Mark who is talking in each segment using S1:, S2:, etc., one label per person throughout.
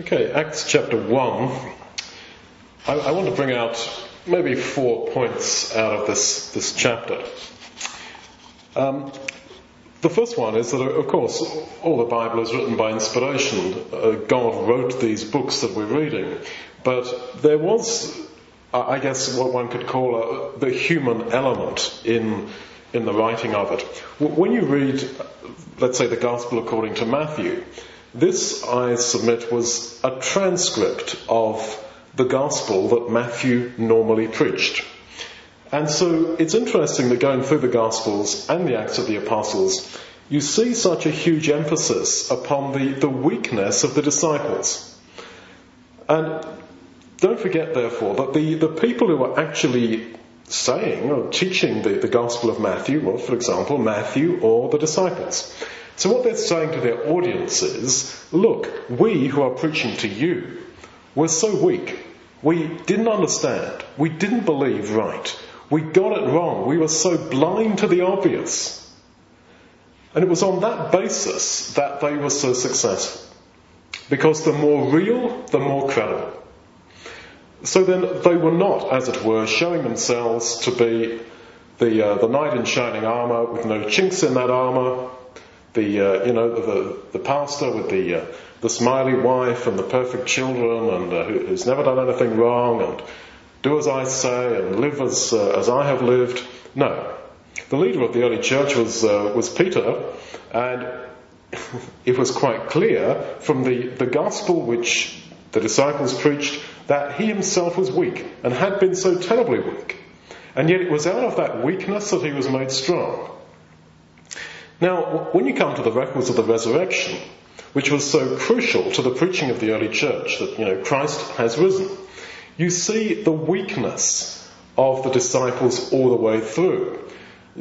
S1: Okay, Acts chapter 1. I, I, want to bring out maybe four points out of this, this chapter. Um, the first one is that, of course, all the Bible is written by inspiration. Uh, God wrote these books that we're reading. But there was, I guess, what one could call a, the human element in, in the writing of it. When you read, let's say, the Gospel according to Matthew, this, I submit, was a transcript of the gospel that Matthew normally preached. And so it's interesting that going through the Gospels and the Acts of the Apostles, you see such a huge emphasis upon the, the weakness of the disciples. And don't forget, therefore, that the, the people who are actually saying or teaching the, the Gospel of Matthew, well, for example, Matthew or the disciples, so what they're saying to their audience is, look, we who are preaching to you were so weak. We didn't understand. We didn't believe right. We got it wrong. We were so blind to the obvious. And it was on that basis that they were so successful. Because the more real, the more credible. So then they were not, as it were, showing themselves to be the, uh, the knight in shining armour with no chinks in that armour, the uh, you know the the pastor with the uh, the smiley wife and the perfect children and uh, who's never done anything wrong and do as I say and live as uh, as I have lived. No, the leader of the early church was uh, was Peter, and it was quite clear from the the gospel which the disciples preached that he himself was weak and had been so terribly weak. And yet it was out of that weakness that he was made strong. Now, when you come to the records of the resurrection, which was so crucial to the preaching of the early church, that, you know, Christ has risen, you see the weakness of the disciples all the way through.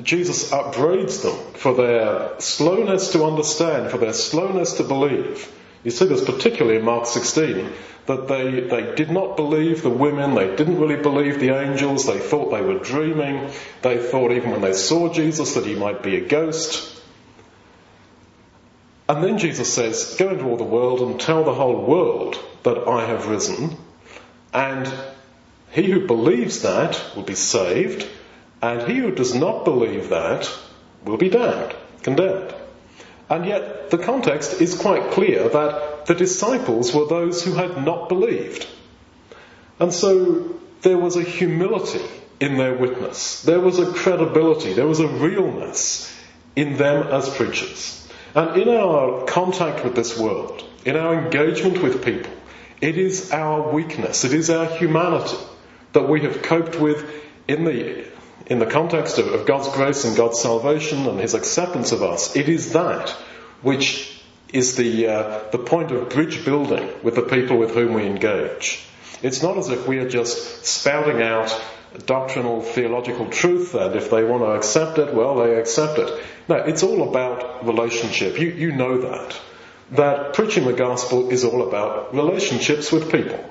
S1: Jesus upbraids them for their slowness to understand, for their slowness to believe. You see this particularly in Mark 16, that they, they did not believe the women, they didn't really believe the angels, they thought they were dreaming, they thought even when they saw Jesus that he might be a ghost. And then Jesus says, Go into all the world and tell the whole world that I have risen. And he who believes that will be saved, and he who does not believe that will be damned, condemned. And yet the context is quite clear that the disciples were those who had not believed. And so there was a humility in their witness. There was a credibility. There was a realness in them as preachers. And in our contact with this world, in our engagement with people, it is our weakness, it is our humanity that we have coped with in the, in the context of, of God's grace and God's salvation and His acceptance of us. It is that which is the, uh, the point of bridge building with the people with whom we engage. It's not as if we are just spouting out doctrinal theological truth and if they want to accept it, well, they accept it. No, it's all about relationship. You, you know that. That preaching the gospel is all about relationships with people.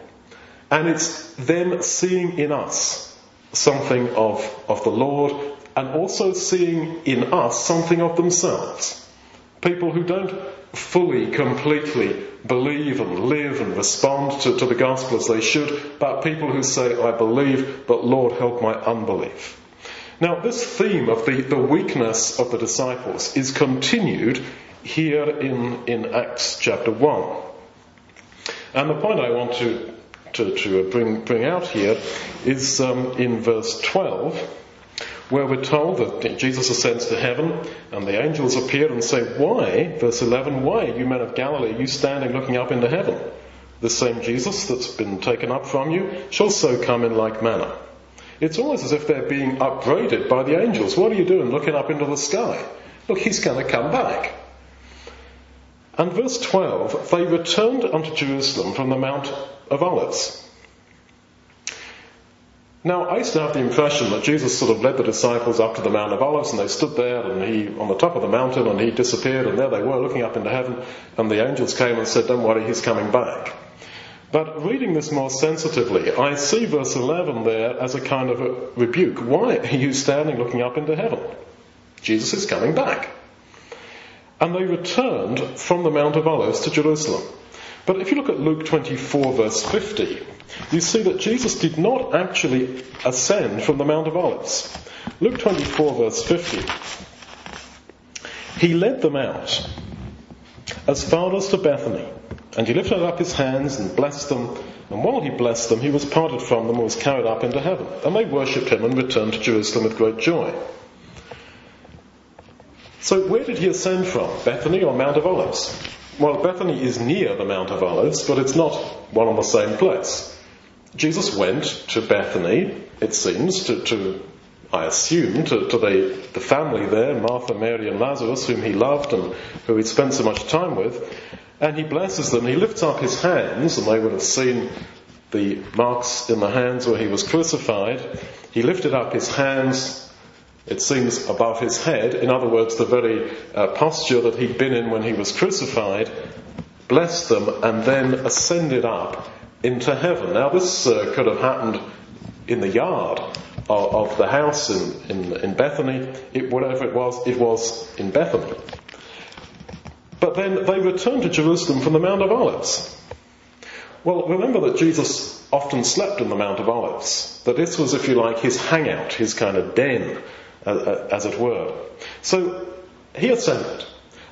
S1: And it's them seeing in us something of, of the Lord and also seeing in us something of themselves. People who don't fully, completely believe and live and respond to, to the gospel as they should, but people who say, I believe, but Lord help my unbelief. Now, this theme of the, the weakness of the disciples is continued here in, in Acts chapter 1. And the point I want to, to, to bring, bring out here is um, in verse 12, where we're told that Jesus ascends to heaven and the angels appear and say, Why, verse 11, why, you men of Galilee, you standing looking up into heaven? The same Jesus that's been taken up from you shall so come in like manner. It's almost as if they're being upbraided by the angels. What are you doing looking up into the sky? Look, he's going to come back. And verse 12, they returned unto Jerusalem from the Mount of Olives. Now, I used to have the impression that Jesus sort of led the disciples up to the Mount of Olives and they stood there and he, on the top of the mountain and he disappeared and there they were looking up into heaven and the angels came and said, don't worry, he's coming back. But reading this more sensitively, I see verse 11 there as a kind of a rebuke. Why are you standing looking up into heaven? Jesus is coming back. And they returned from the Mount of Olives to Jerusalem. But if you look at Luke 24 verse 50, you see that Jesus did not actually ascend from the Mount of Olives. Luke 24 verse 50. He led them out as far as to Bethany, and he lifted up his hands and blessed them, and while he blessed them, he was parted from them and was carried up into heaven. And they worshipped him and returned to Jerusalem with great joy. So where did he ascend from? Bethany or Mount of Olives? Well, Bethany is near the Mount of Olives, but it's not one and the same place. Jesus went to Bethany, it seems, to, to I assume, to, to the, the family there, Martha, Mary, and Lazarus, whom he loved and who he'd spent so much time with, and he blesses them. He lifts up his hands, and they would have seen the marks in the hands where he was crucified. He lifted up his hands, it seems, above his head. In other words, the very uh, posture that he'd been in when he was crucified, blessed them, and then ascended up into heaven. Now, this uh, could have happened in the yard of, of the house in, in, in Bethany. It, whatever it was, it was in Bethany. But then they returned to Jerusalem from the Mount of Olives. Well, remember that Jesus often slept in the Mount of Olives. That this was, if you like, his hangout, his kind of den, as it were. So he ascended,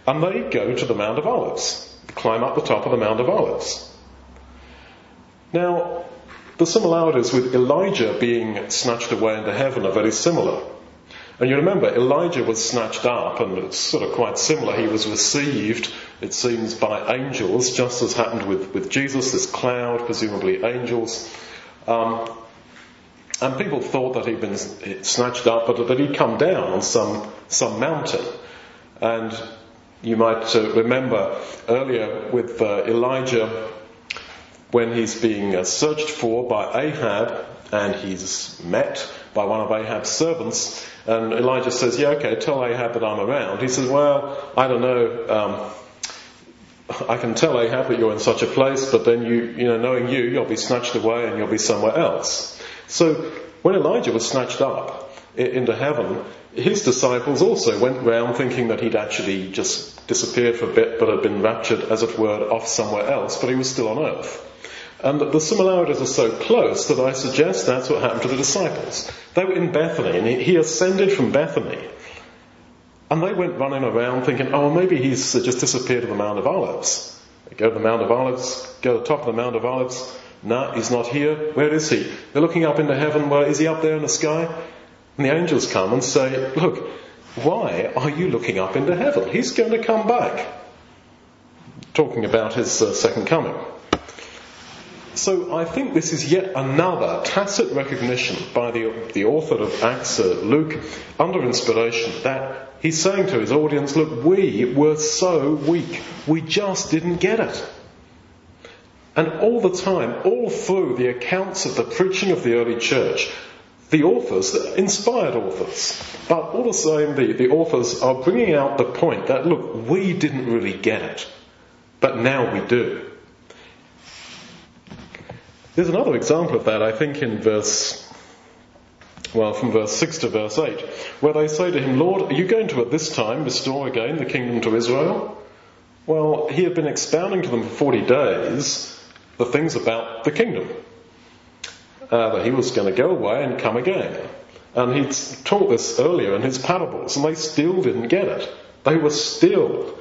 S1: and they go to the Mount of Olives, climb up the top of the Mount of Olives. Now, the similarities with Elijah being snatched away into heaven are very similar. And you remember, Elijah was snatched up, and it's sort of quite similar. He was received, it seems, by angels, just as happened with, with Jesus, this cloud, presumably angels. Um, and people thought that he'd been snatched up, but that he'd come down on some, some mountain. And you might uh, remember earlier with uh, Elijah, when he's being uh, searched for by Ahab, and he's met by one of Ahab's servants, and Elijah says, Yeah, okay, tell Ahab that I'm around. He says, Well, I don't know. Um, I can tell Ahab that you're in such a place, but then you, you know, knowing you, you'll be snatched away and you'll be somewhere else. So when Elijah was snatched up into heaven, his disciples also went round thinking that he'd actually just disappeared for a bit, but had been raptured, as it were, off somewhere else, but he was still on earth. And the similarities are so close that I suggest that's what happened to the disciples. They were in Bethany, and he ascended from Bethany. And they went running around thinking, oh, maybe he's just disappeared to the Mount of Olives. They go to the Mount of Olives, go to the top of the Mount of Olives. No, he's not here. Where is he? They're looking up into heaven. Well, is he up there in the sky? And the angels come and say, look, why are you looking up into heaven? He's going to come back. Talking about his uh, second coming. So I think this is yet another tacit recognition by the, the author of Acts, uh, Luke, under inspiration, that he's saying to his audience, look, we were so weak. We just didn't get it. And all the time, all through the accounts of the preaching of the early church, the authors, the inspired authors, but all the same, the, the authors are bringing out the point that, look, we didn't really get it, but now we do. There's another example of that, I think, in verse, well, from verse 6 to verse 8, where they say to him, Lord, are you going to at this time restore again the kingdom to Israel? Well, he had been expounding to them for 40 days the things about the kingdom. Uh, that he was going to go away and come again. And he'd taught this earlier in his parables, and they still didn't get it. They were still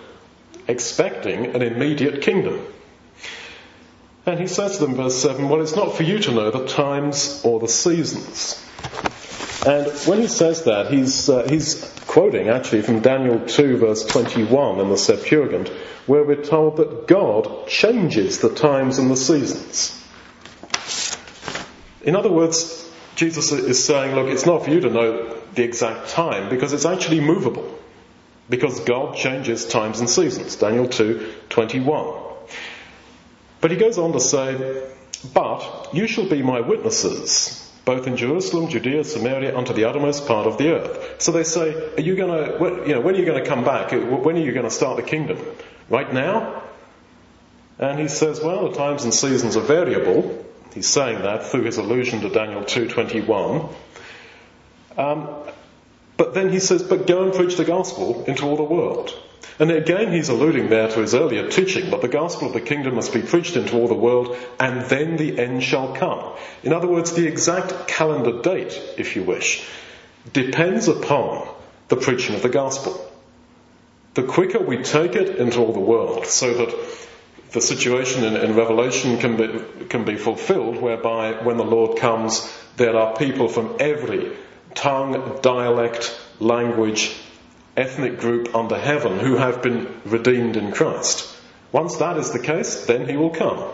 S1: expecting an immediate kingdom. And he says to them, verse 7, Well, it's not for you to know the times or the seasons. And when he says that, he's, uh, he's quoting actually from Daniel 2, verse 21 in the Septuagint, where we're told that God changes the times and the seasons. In other words, Jesus is saying, look, it's not for you to know the exact time because it's actually movable. Because God changes times and seasons. Daniel 2, 21. But he goes on to say, But you shall be my witnesses, both in Jerusalem, Judea, Samaria, unto the uttermost part of the earth. So they say, Are you going to, you know, when are you going to come back? When are you going to start the kingdom? Right now? And he says, Well, the times and seasons are variable. He's saying that through his allusion to Daniel 2:21. Um, but then he says, "But go and preach the gospel into all the world." And again, he's alluding there to his earlier teaching that the gospel of the kingdom must be preached into all the world and then the end shall come. In other words, the exact calendar date, if you wish, depends upon the preaching of the gospel. The quicker we take it into all the world so that the situation in, in Revelation can be, can be fulfilled whereby when the Lord comes, there are people from every tongue, dialect, language, ethnic group under heaven who have been redeemed in Christ. Once that is the case, then he will come.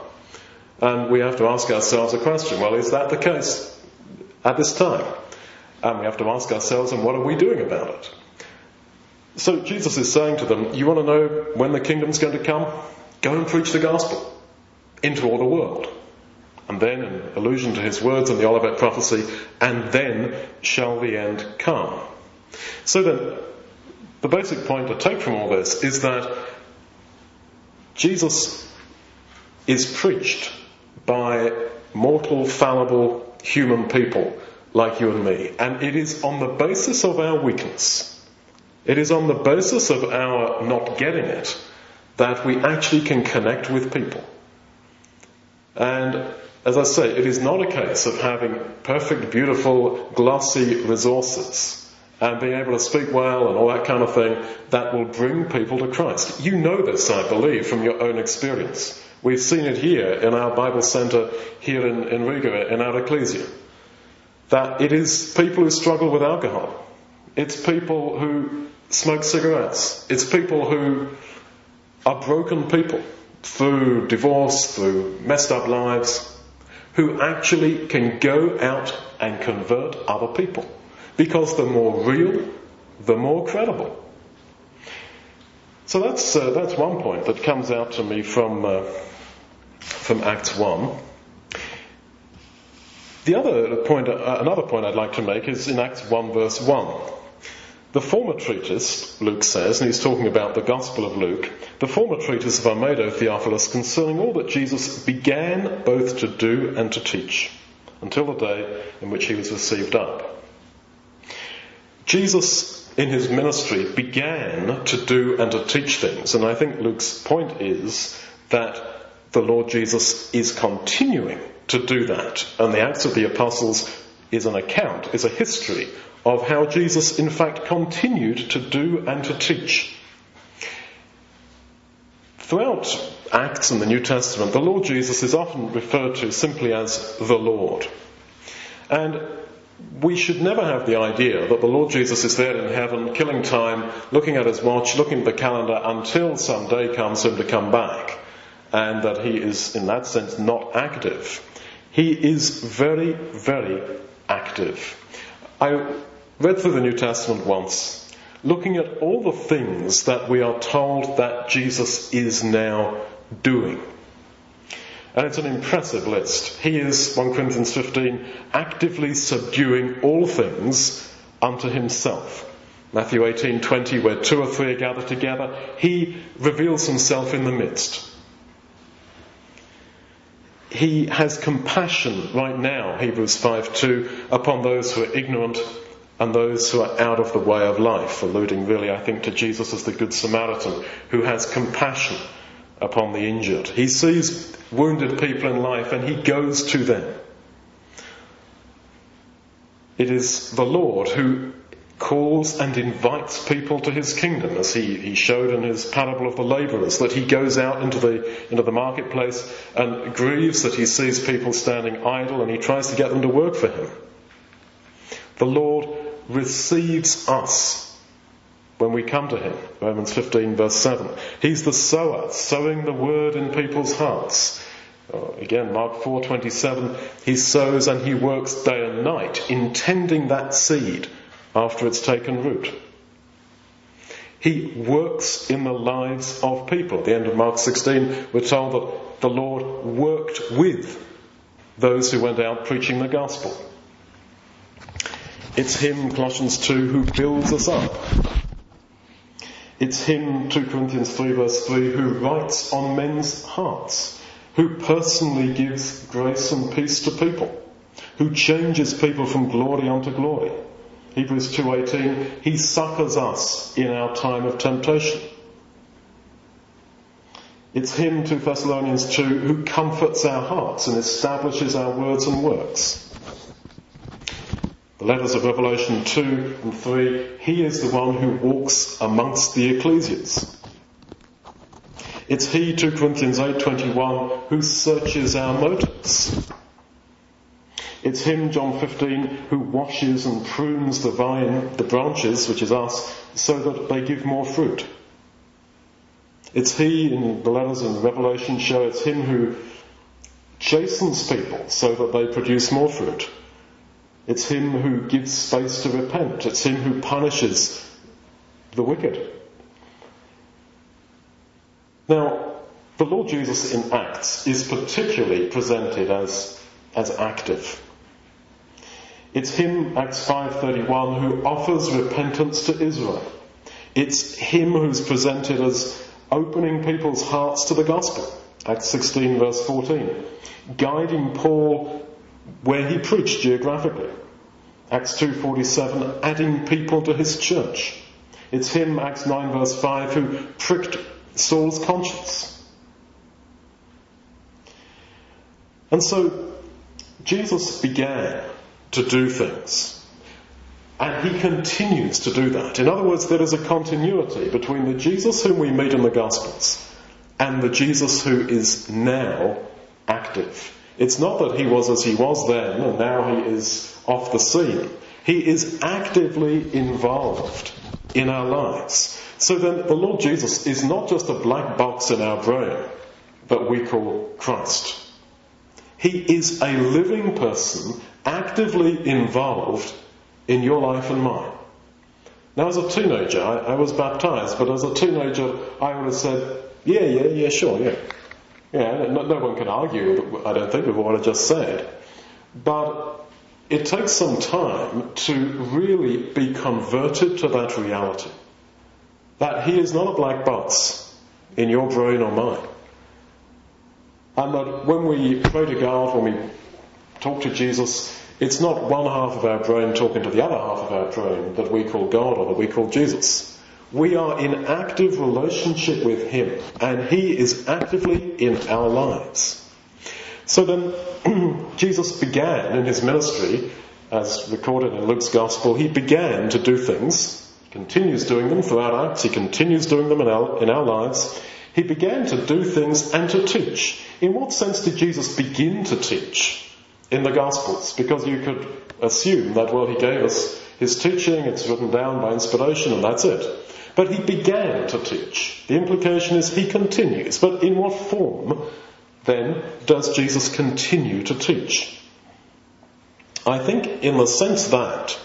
S1: And we have to ask ourselves a question. Well, is that the case at this time? And we have to ask ourselves, and what are we doing about it? So Jesus is saying to them, you want to know when the kingdom's going to come? Go and preach the gospel into all the world. And then, in allusion to his words in the Olivet prophecy, and then shall the end come. So then, the basic point to take from all this is that Jesus is preached by mortal, fallible, human people like you and me. And it is on the basis of our weakness, it is on the basis of our not getting it, that we actually can connect with people. And as I say, it is not a case of having perfect, beautiful, glossy resources and being able to speak well and all that kind of thing that will bring people to Christ. You know this, I believe, from your own experience. We've seen it here in our Bible Centre here in, in Riga, in our ecclesia. That it is people who struggle with alcohol. It's people who smoke cigarettes. It's people who are broken people through divorce, through messed up lives, who actually can go out and convert other people. Because the more real, the more credible. So that's, uh, that's one point that comes out to me from, uh, from Acts 1. The other point, uh, another point I'd like to make is in Acts 1 verse 1. The former treatise, Luke says, and he's talking about the Gospel of Luke, the former treatise of our made, O Theophilus, concerning all that Jesus began both to do and to teach, until the day in which he was received up. Jesus, in his ministry, began to do and to teach things, and I think Luke's point is that the Lord Jesus is continuing to do that, and the Acts of the Apostles is an account, is a history of how Jesus in fact continued to do and to teach. Throughout Acts and the New Testament, the Lord Jesus is often referred to simply as the Lord. And we should never have the idea that the Lord Jesus is there in heaven, killing time, looking at his watch, looking at the calendar until some day comes him to come back, and that he is, in that sense, not active. He is very, very active. I read through the New Testament once, looking at all the things that we are told that Jesus is now doing. And it's an impressive list. He is, 1 Corinthians 15, actively subduing all things unto himself. Matthew 18:20 where two or three are gathered together, he reveals himself in the midst. He has compassion right now, Hebrews 5:2, upon those who are ignorant and those who are out of the way of life, alluding really, I think, to Jesus as the Good Samaritan, who has compassion upon the injured. He sees wounded people in life and he goes to them. It is the Lord who calls and invites people to his kingdom, as he, he showed in his parable of the labourers, that he goes out into the, into the marketplace and grieves that he sees people standing idle and he tries to get them to work for him. The Lord receives us when we come to him. Romans 15 verse 7. He's the sower, sowing the word in people's hearts. Uh, again, Mark 4:27, he sows and he works day and night, intending that seed after it's taken root. He works in the lives of people. At the end of Mark 16, we're told that the Lord worked with those who went out preaching the gospel. It's Him, Colossians 2, who builds us up it's him, 2 Corinthians 3 verse 3, who writes on men's hearts, who personally gives grace and peace to people, who changes people from glory unto glory. Hebrews 2.18, he succors us in our time of temptation. It's Him, 2 Thessalonians 2, who comforts our hearts and establishes our words and works. The letters of Revelation 2 and 3, He is the one who walks amongst the ecclesias. It's He, 2 Corinthians 8.21, who searches our motives. It's Him, John 15, who washes and prunes the vine, the branches, which is us, so that they give more fruit. It's He in the letters in Revelation show it's Him who chastens people so that they produce more fruit. It's Him who gives space to repent. It's Him who punishes the wicked. Now, the Lord Jesus in Acts is particularly presented as, as active. It's him, Acts 5.31, who offers repentance to Israel. It's him who's presented as opening people's hearts to the gospel. Acts 16 verse 14. Guiding Paul where he preached geographically. Acts 2.47, adding people to his church. It's him, Acts 9 verse 5, who pricked Saul's conscience. And so, Jesus began to do things. And he continues to do that. In other words, there is a continuity between the Jesus whom we meet in the Gospels and the Jesus who is now active. It's not that he was as he was then and now he is off the scene. He is actively involved in our lives. So then the Lord Jesus is not just a black box in our brain that we call Christ. He is a living person actively involved in your life and mine. Now, as a teenager, I, I, was baptized, but as a teenager, I would have said, yeah, yeah, yeah, sure, yeah. Yeah, no, no one can argue, I don't think, with what I just said. But it takes some time to really be converted to that reality. That He is not a black box in your brain or mine. And that when we pray to God, when we talk to Jesus, it's not one half of our brain talking to the other half of our brain that we call God or that we call Jesus. We are in active relationship with Him and He is actively in our lives. So then, Jesus began in His ministry, as recorded in Luke's Gospel, He began to do things, continues doing them throughout Acts, He continues doing them in our, in our lives. He began to do things and to teach. In what sense did Jesus begin to teach? In the Gospels because you could assume that, well, he gave us his teaching, it's written down by inspiration, and that's it. But he began to teach. The implication is he continues. But in what form, then, does Jesus continue to teach? I think in the sense that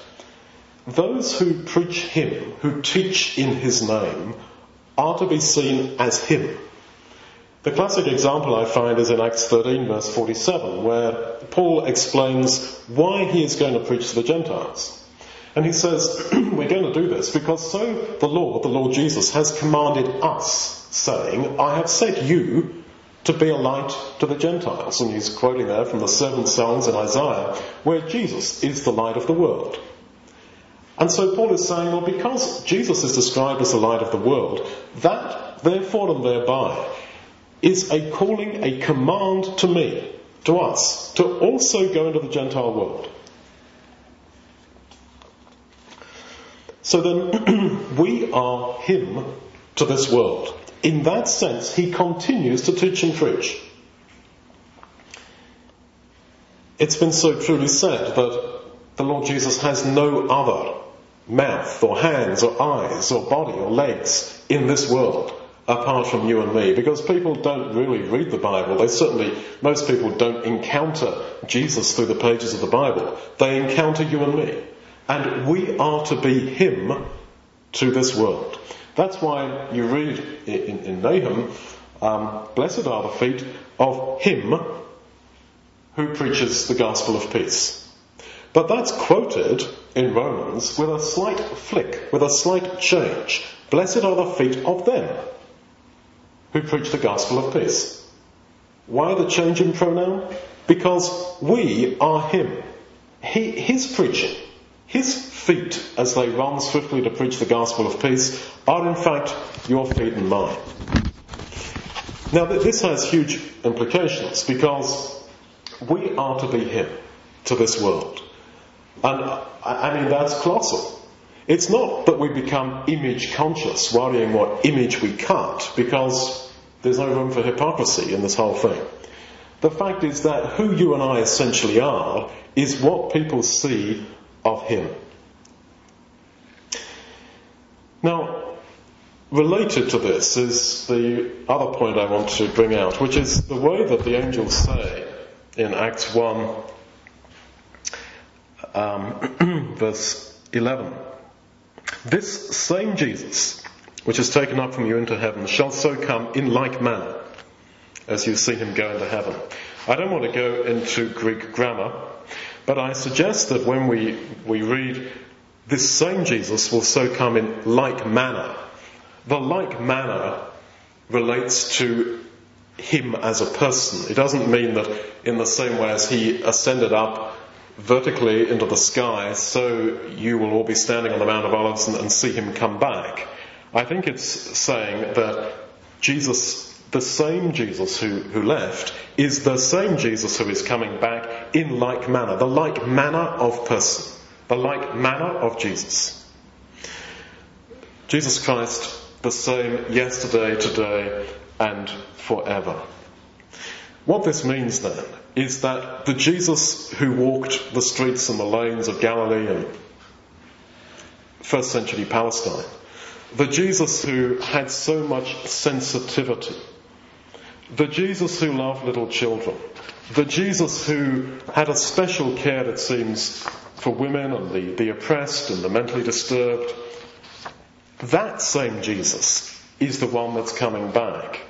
S1: those who preach him, who teach in his name, are to be seen as him. The classic example I find is in Acts 13 verse 47 where Paul explains why he is going to preach to the Gentiles. And he says, we're going to do this because so the Lord, the Lord Jesus, has commanded us, saying, I have set you to be a light to the Gentiles. And he's quoting there from the servant songs in Isaiah, where Jesus is the light of the world. And so Paul is saying, well, because Jesus is described as the light of the world, that therefore and thereby is a calling, a command to me, to us, to also go into the Gentile world. So then, we are Him to this world. In that sense, He continues to teach and preach. It's been so truly said that the Lord Jesus has no other mouth or hands or eyes or body or legs in this world apart from you and me because people don't really read the Bible. They certainly, most people don't encounter Jesus through the pages of the Bible. They encounter you and me. And we are to be Him to this world. That's why you read in, in Nahum, um, blessed are the feet of Him who preaches the gospel of peace. But that's quoted in Romans with a slight flick, with a slight change. Blessed are the feet of them who preach the gospel of peace. Why the change in pronoun? Because we are Him. He, his preaching, His feet as they run swiftly to preach the gospel of peace are in fact your feet and mine. Now, this has huge implications because we are to be Him to this world. And I mean, that's colossal. It's not that we become image conscious, worrying what image we cut, because there's no room for hypocrisy in this whole thing. The fact is that who you and I essentially are is what people see of Him. Now, related to this is the other point I want to bring out, which is the way that the angels say in Acts 1, um, verse 11. This same Jesus, which is taken up from you into heaven, shall so come in like manner as you've seen him go into heaven. I don't want to go into Greek grammar, but I suggest that when we, we read this same Jesus will so come in like manner, the like manner relates to him as a person. It doesn't mean that in the same way as he ascended up vertically into the sky, so you will all be standing on the Mount of Olives and, and see him come back. I think it's saying that Jesus, the same Jesus who, who left, is the same Jesus who is coming back in like manner, the like manner of person, the like manner of Jesus. Jesus Christ, the same yesterday, today, and forever. What this means then is that the Jesus who walked the streets and the lanes of Galilee and first century Palestine, the Jesus who had so much sensitivity, the Jesus who loved little children, the Jesus who had a special care, it seems, for women and the, the oppressed and the mentally disturbed, that same Jesus is the one that's coming back.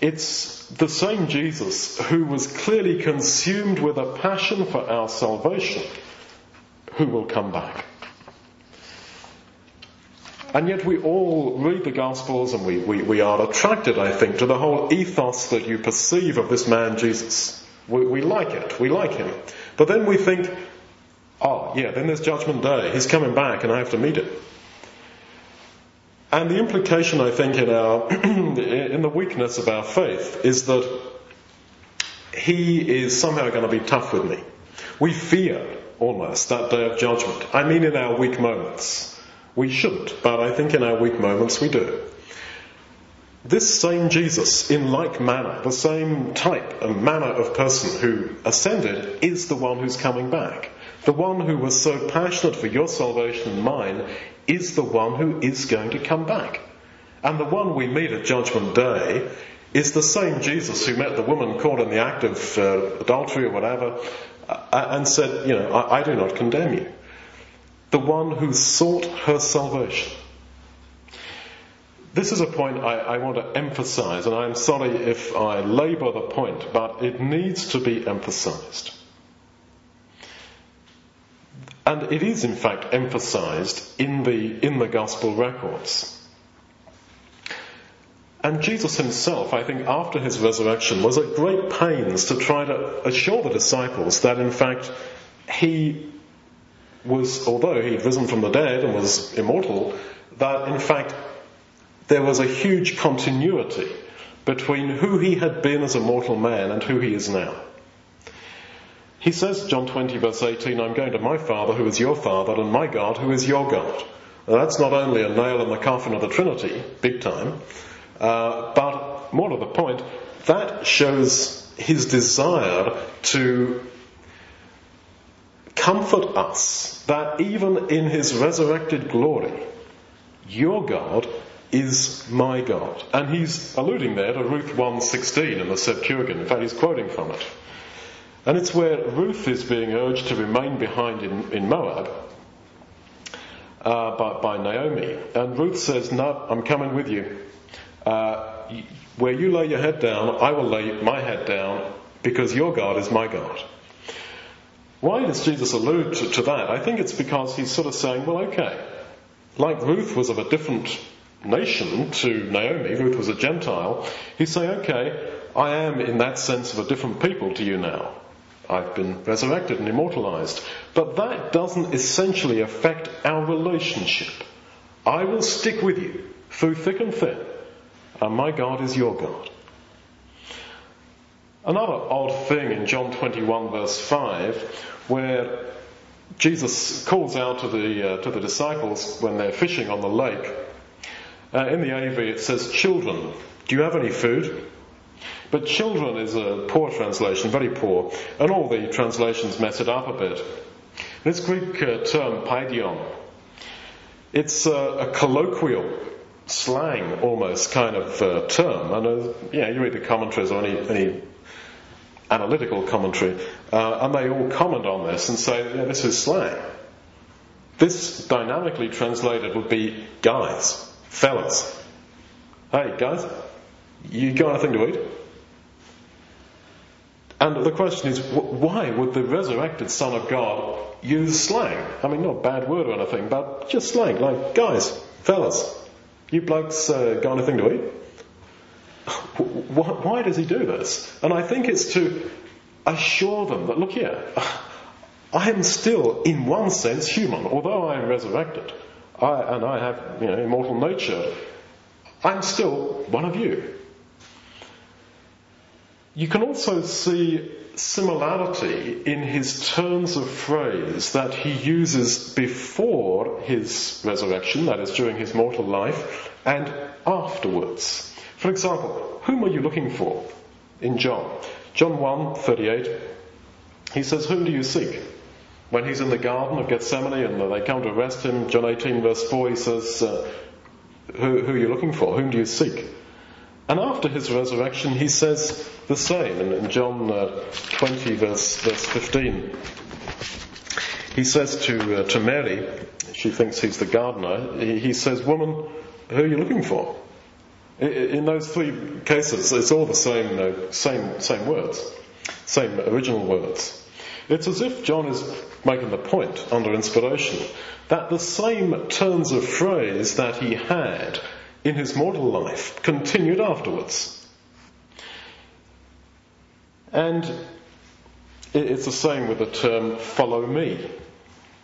S1: It's the same Jesus who was clearly consumed with a passion for our salvation who will come back. And yet we all read the Gospels and we, we, we are attracted, I think, to the whole ethos that you perceive of this man Jesus. We, we like it. We like him. But then we think, oh, yeah, then there's Judgment Day. He's coming back and I have to meet him. And the implication, I think, in our in the weakness of our faith is that he is somehow going to be tough with me. We fear almost that day of judgment. I mean, in our weak moments. We shouldn't, but I think in our weak moments we do. This same Jesus, in like manner, the same type and manner of person who ascended, is the one who's coming back. The one who was so passionate for your salvation and mine is the one who is going to come back. And the one we meet at Judgment Day is the same Jesus who met the woman caught in the act of uh, adultery or whatever uh, and said, you know, I, I do not condemn you. The one who sought her salvation. This is a point I, I, want to emphasize, and I'm sorry if I labour the point, but it needs to be emphasized. And it is in fact emphasized in the, in the gospel records. And Jesus himself, I think, after his resurrection, was at great pains to try to assure the disciples that in fact he was, although he'd risen from the dead and was immortal, that in fact there was a huge continuity between who he had been as a mortal man and who he is now. He says, John 20 verse 18, I'm going to my Father who is your Father and my God who is your God. Now that's not only a nail in the coffin of the Trinity, big time, uh, but more to the point, that shows his desire to comfort us that even in his resurrected glory, your God is my God. And he's alluding there to Ruth 1.16 in the Septuagint. In fact, he's quoting from it. And it's where Ruth is being urged to remain behind in, in Moab uh, by, by, Naomi. And Ruth says, No, I'm coming with you. Uh, where you lay your head down, I will lay my head down because your God is my God. Why does Jesus allude to, to that? I think it's because he's sort of saying, well, okay, like Ruth was of a different nation to Naomi, Ruth was a Gentile, he's saying, okay, I am in that sense of a different people to you now. I've been resurrected and immortalized. But that doesn't essentially affect our relationship. I will stick with you through thick and thin. and my God is your God. Another odd thing in John 21 verse 5, where Jesus calls out to the, uh, to the disciples when they're fishing on the lake. Uh, in the AV it says, children, do you have any food? But children is a poor translation, very poor, and all the translations mess it up a bit. This Greek uh, term, paidion, it's a colloquial, slang almost kind of uh, term. And uh, yeah, you read the commentaries or any, any analytical commentary, uh, and they all comment on this and say, yeah, this is slang. This dynamically translated would be guys, fellas. Hey, guys, you got anything to eat? And the question is, why would the resurrected Son of God use slang? I mean, not a bad word or anything, but just slang, like, guys, fellas, you blokes uh, got anything to eat? Why does he do this? And I think it's to assure them that, look here, I am still, in one sense, human. Although I am resurrected, I, and I have you know, immortal nature, I'm still one of you. You can also see similarity in his turns of phrase that he uses before his resurrection, that is during his mortal life, and afterwards. For example, whom are you looking for in John? John 1, 38, he says, Whom do you seek? When he's in the Garden of Gethsemane and they come to arrest him, John 18, verse 4, he says, uh, who, who, are you looking for? Whom do you seek? And after his resurrection, he says the same in, in John uh, 20, verse, verse 15. He says to, uh, to Mary, she thinks he's the gardener, he, he says, Woman, who are you looking for? In those three cases, it's all the same, uh, same, same words, same original words. It's as if John is making the point under inspiration that the same turns of phrase that he had in his mortal life continued afterwards. And it's the same with the term follow me.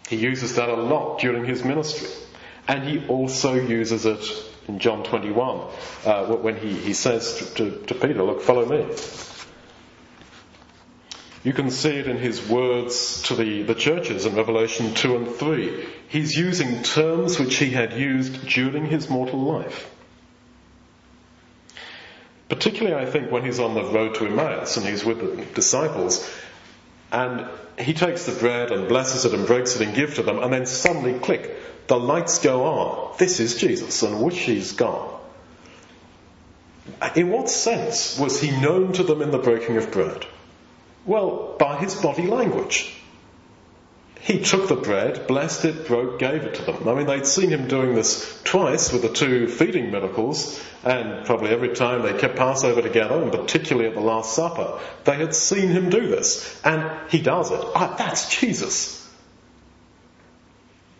S1: He uses that a lot during his ministry. And he also uses it in John 21 uh, when he, he says to, to, to Peter, Look, follow me. You can see it in his words to the, the churches in Revelation 2 and 3. He's using terms which he had used during his mortal life. Particularly, I think, when he's on the road to Emmaus and he's with the disciples, and he takes the bread and blesses it and breaks it and gives to them, and then suddenly, click, the lights go on. This is Jesus, and which he's gone. In what sense was he known to them in the breaking of bread? Well, by his body language. He took the bread, blessed it, broke, gave it to them. I mean, they'd seen him doing this twice with the two feeding miracles, and probably every time they kept Passover together, and particularly at the Last Supper, they had seen him do this. And he does it. Ah, that's Jesus.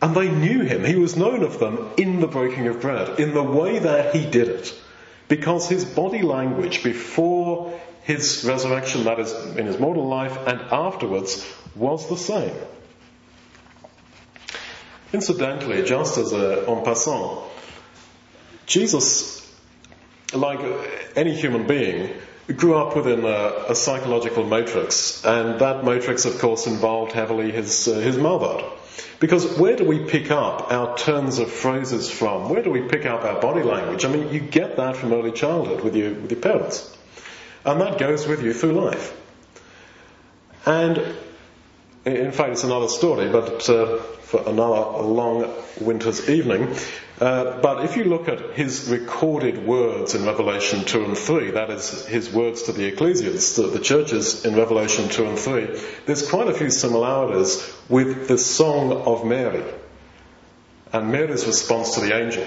S1: And they knew him. He was known of them in the breaking of bread, in the way that he did it. Because his body language before his resurrection, that is, in his mortal life, and afterwards, was the same. Incidentally, just as a en passant, Jesus, like any human being, grew up within a, a, psychological matrix, and that matrix, of course, involved heavily his uh, his mother. Because where do we pick up our turns of phrases from? Where do we pick up our body language? I mean, you get that from early childhood with your, with your parents. And that goes with you through life. And in fact, it's another story, but uh, for another long winter's evening. Uh, but if you look at his recorded words in Revelation 2 and 3, that is his words to the ecclesias, the, the churches in Revelation 2 and 3, there's quite a few similarities with the Song of Mary and Mary's response to the angel,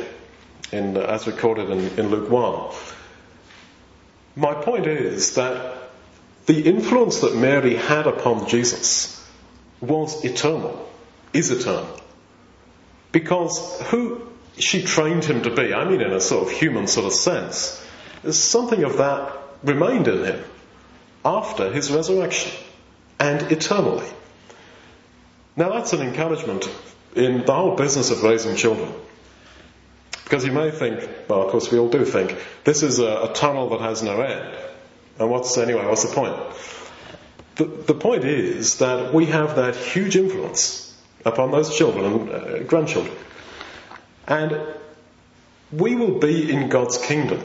S1: in, uh, as recorded in, in Luke 1. My point is that the influence that Mary had upon Jesus was eternal, is eternal. Because who she trained him to be, I mean in a sort of human sort of sense, something of that remained in him after his resurrection and eternally. Now that's an encouragement in the whole business of raising children. Because you may think, well, of course we all do think, this is a, a tunnel that has no end. And what's, anyway, what's the point? The, the point is that we have that huge influence upon those children and uh, grandchildren. And we will be in God's kingdom.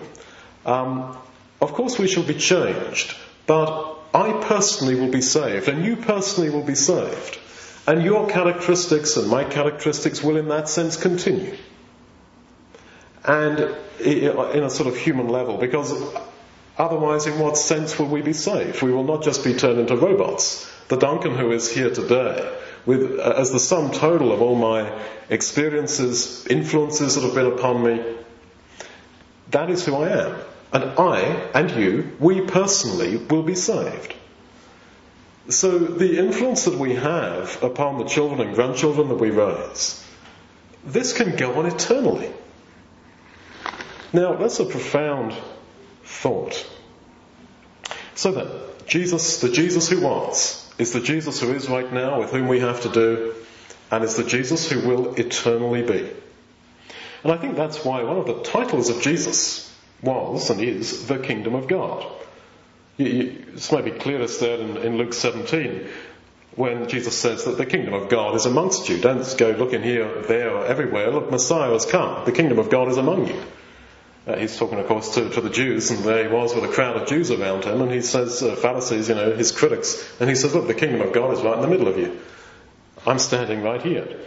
S1: Um, of course, we shall be changed, but I personally will be saved, and you personally will be saved. And your characteristics and my characteristics will, in that sense, continue. And in a sort of human level, because otherwise, in what sense will we be saved? We will not just be turned into robots. The Duncan who is here today, with, uh, as the sum total of all my experiences, influences that have been upon me, that is who I am. And I and you, we personally, will be saved. So the influence that we have upon the children and grandchildren that we raise, this can go on eternally. Now, that's a profound thought. So then, Jesus, the Jesus who was, is the Jesus who is right now, with whom we have to do, and is the Jesus who will eternally be. And I think that's why one of the titles of Jesus was and is the kingdom of God. This may be clearest there in, in Luke 17 when Jesus says that the kingdom of God is amongst you. Don't go looking here, there, or everywhere. Look, Messiah has come. The kingdom of God is among you. Uh, he's talking, of course, to, to, the Jews, and there he was with a crowd of Jews around him, and he says, uh, Pharisees, you know, his critics, and he says, look, the kingdom of God is right in the middle of you. I'm standing right here.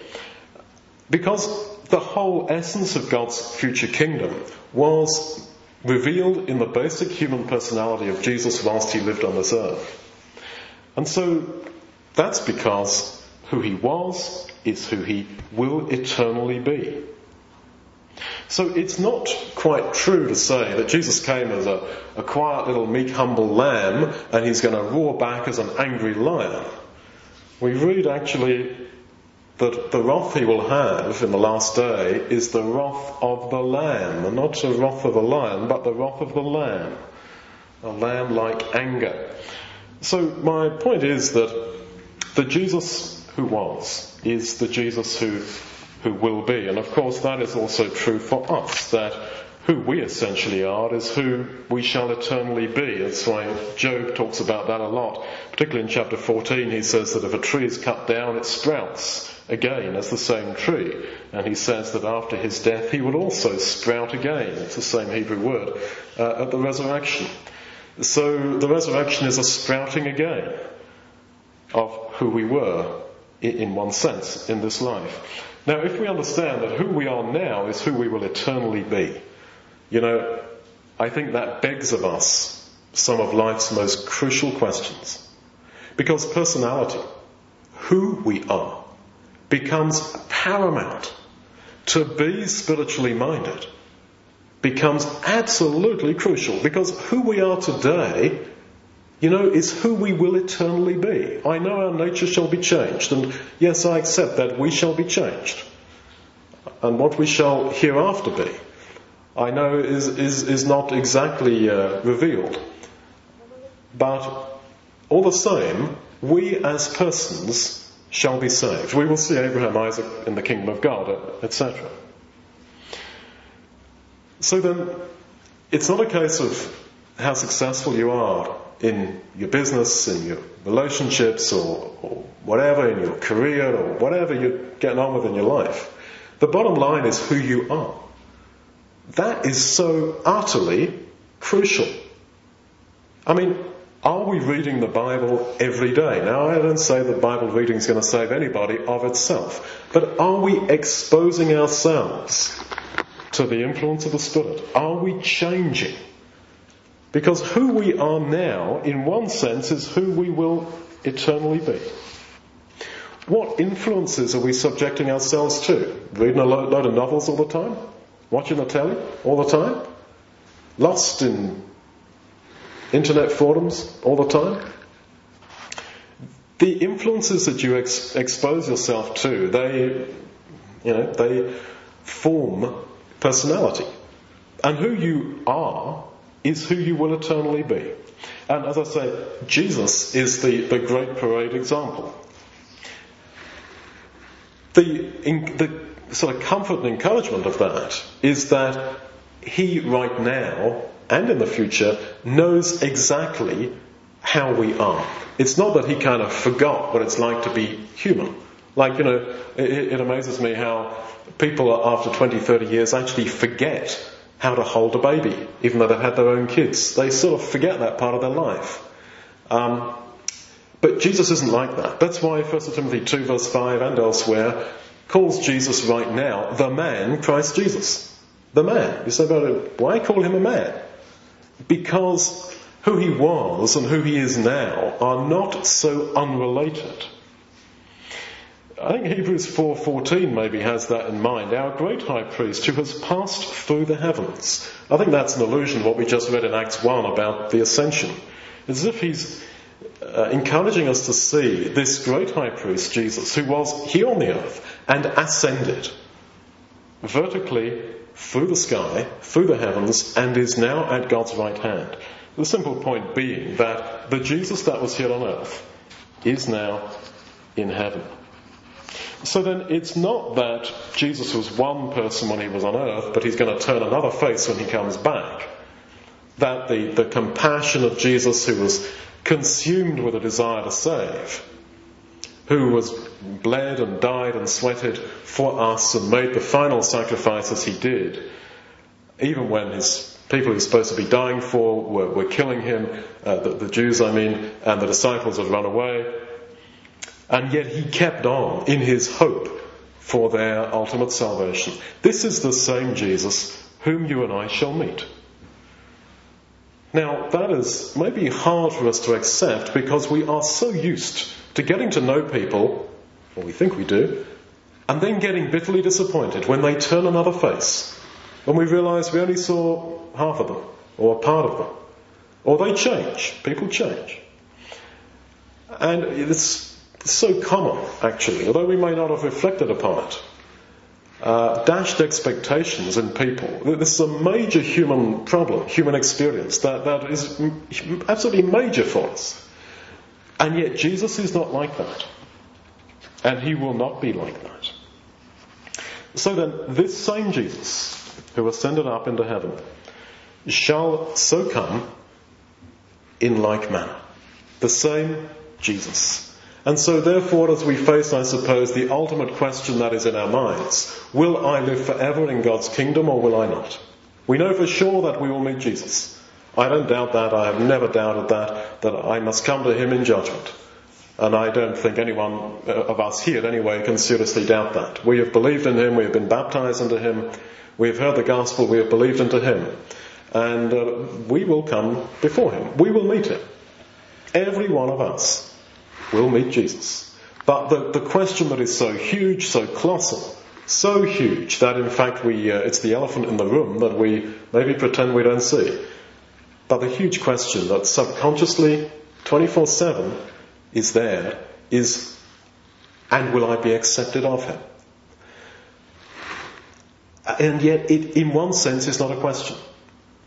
S1: Because the whole essence of God's future kingdom was revealed in the basic human personality of Jesus whilst he lived on this earth. And so that's because who he was is who he will eternally be. So it's not quite true to say that Jesus came as a, a quiet little meek humble lamb and he's going to roar back as an angry lion. We read actually that the wrath he will have in the last day is the wrath of the Lamb, and not the wrath of the lion, but the wrath of the Lamb. A lamb like anger. So my point is that the Jesus who was is the Jesus who, who will be. And of course that is also true for us, that who we essentially are is who we shall eternally be. That's why Job talks about that a lot. Particularly in chapter 14, he says that if a tree is cut down, it sprouts again as the same tree. And he says that after his death, he would also sprout again. It's the same Hebrew word uh, at the resurrection. So the resurrection is a sprouting again of who we were in one sense in this life. Now, if we understand that who we are now is who we will eternally be, you know, I think that begs of us some of life's most crucial questions. Because personality, who we are, becomes paramount. To be spiritually minded becomes absolutely crucial because who we are today, you know, is who we will eternally be. I know our nature shall be changed, and yes, I accept that we shall be changed. And what we shall hereafter be I know is, is, is not exactly uh, revealed. But all the same, we as persons shall be saved. We will see Abraham, Isaac in the kingdom of God, etc. So then, it's not a case of how successful you are in your business, in your relationships, or, or whatever, in your career, or whatever you're getting on with in your life. The bottom line is who you are. That is so utterly crucial. I mean, are we reading the Bible every day? Now, I don't say that Bible reading is going to save anybody of itself, but are we exposing ourselves to the influence of the Spirit? Are we changing? Because who we are now, in one sense, is who we will eternally be. What influences are we subjecting ourselves to? Reading a load of novels all the time? Watching the telly all the time? Lost in internet forums all the time? The influences that you ex- expose yourself to, they, you know, they form personality. And who you are is who you will eternally be. And as I say, Jesus is the, the great parade example. The, in, the sort of comfort and encouragement of that is that he right now and in the future knows exactly how we are. It's not that he kind of forgot what it's like to be human. Like, you know, it, it amazes me how people after 20, 30 years actually forget how to hold a baby, even though they've had their own kids. They sort of forget that part of their life. Um, but Jesus isn't like that. That's why 1 Timothy 2 verse 5 and elsewhere calls Jesus right now the man Christ Jesus. The man. You say it, why call him a man? Because who he was and who he is now are not so unrelated. I think Hebrews 4:14 maybe has that in mind. Our great high priest who has passed through the heavens. I think that's an allusion to what we just read in Acts 1 about the ascension. It's as if he's uh, encouraging us to see this great high priest, Jesus, who was here on the earth and ascended vertically through the sky, through the heavens, and is now at God's right hand. The simple point being that the Jesus that was here on earth is now in heaven. So then it's not that Jesus was one person when he was on earth, but he's going to turn another face when he comes back. That the, the compassion of Jesus who was consumed with a desire to save, who was bled and died and sweated for us and made the final sacrifice as he did, even when his people he was supposed to be dying for were, were killing him, uh, the, the Jews, I mean, and the disciples had run away. And yet he kept on in his hope for their ultimate salvation. This is the same Jesus whom you and I shall meet. Now, that is maybe hard for us to accept because we are so used to getting to know people, or we think we do, and then getting bitterly disappointed when they turn another face, when we realize we only saw half of them, or a part of them. Or they change. People change. And it's so common, actually, although we may not have reflected upon it. Uh, dashed expectations in people. This is a major human problem, human experience that, that is absolutely major for us. And yet Jesus is not like that. And he will not be like that. So then, this same Jesus who ascended up into heaven shall so come in like manner. The same Jesus. And so therefore, as we face, I suppose, the ultimate question that is in our minds, will I live forever in God's kingdom or will I not? We know for sure that we will meet Jesus. I don't doubt that. I have never doubted that, that I must come to Him in judgment. And I don't think anyone uh, of us here anyway can seriously doubt that. We have believed in Him, we have been baptized into Him, we have heard the gospel, we have believed into Him. And uh, we will come before Him. We will meet Him. Every one of us will meet Jesus. But the, the question that is so huge, so colossal, so huge that in fact we, uh, it's the elephant in the room that we maybe pretend we don't see. But the huge question that subconsciously, 24-7, is there is, and will I be accepted of Him? And yet, it, in one sense, is not a question.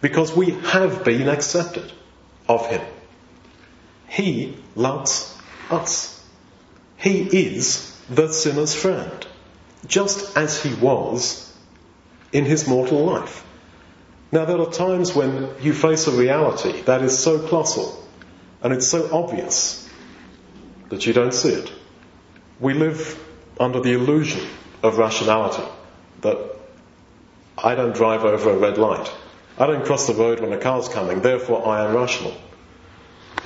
S1: Because we have been accepted of Him. He loves us. He is the sinner's friend. Just as He was in His mortal life. Now, there are times when you face a reality that is so colossal and it's so obvious that you don't see it. We live under the illusion of rationality that I don't drive over a red light. I don't cross the road when a car's coming, therefore I am rational.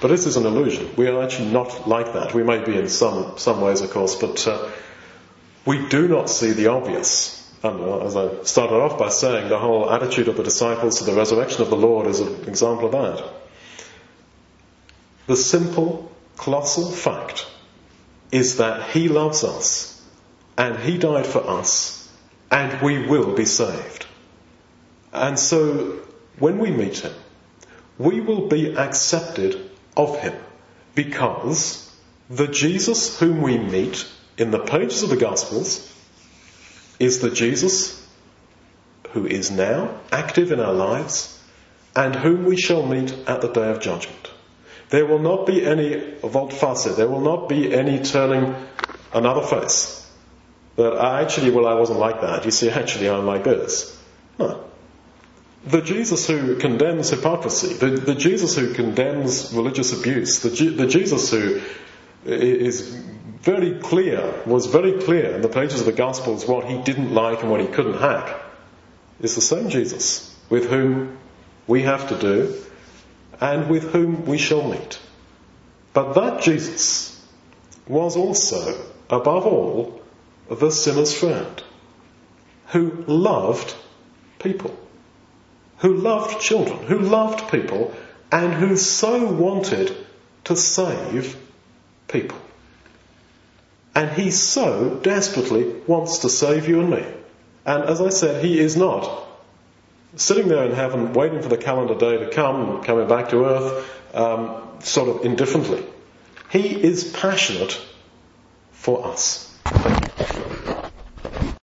S1: But this is an illusion. We are actually not like that. We may be in some, some ways, of course, but uh, we do not see the obvious. And uh, as I started off by saying, the whole attitude of the disciples to the resurrection of the Lord is an example of that. The simple, colossal fact is that He loves us and He died for us and we will be saved. And so when we meet Him, we will be accepted of Him because the Jesus whom we meet in the pages of the Gospels is the Jesus who is now active in our lives and whom we shall meet at the day of judgment. There will not be any volte-face, there will not be any turning another face. that actually, well, I wasn't like that. You see, actually, I'm like this. No. The Jesus who condemns hypocrisy, the, the Jesus who condemns religious abuse, the, the Jesus who is very clear, was very clear in the pages of the Gospels what he didn't like and what he couldn't hack, is the same Jesus with whom we have to do and with whom we shall meet. But that Jesus was also, above all, the sinner's friend, who loved people, who loved children, who loved people, and who so wanted to save people. And he so desperately wants to save you and me. And as I said, he is not sitting there in heaven waiting for the calendar day to come, coming back to earth, um, sort of indifferently. He is passionate for us.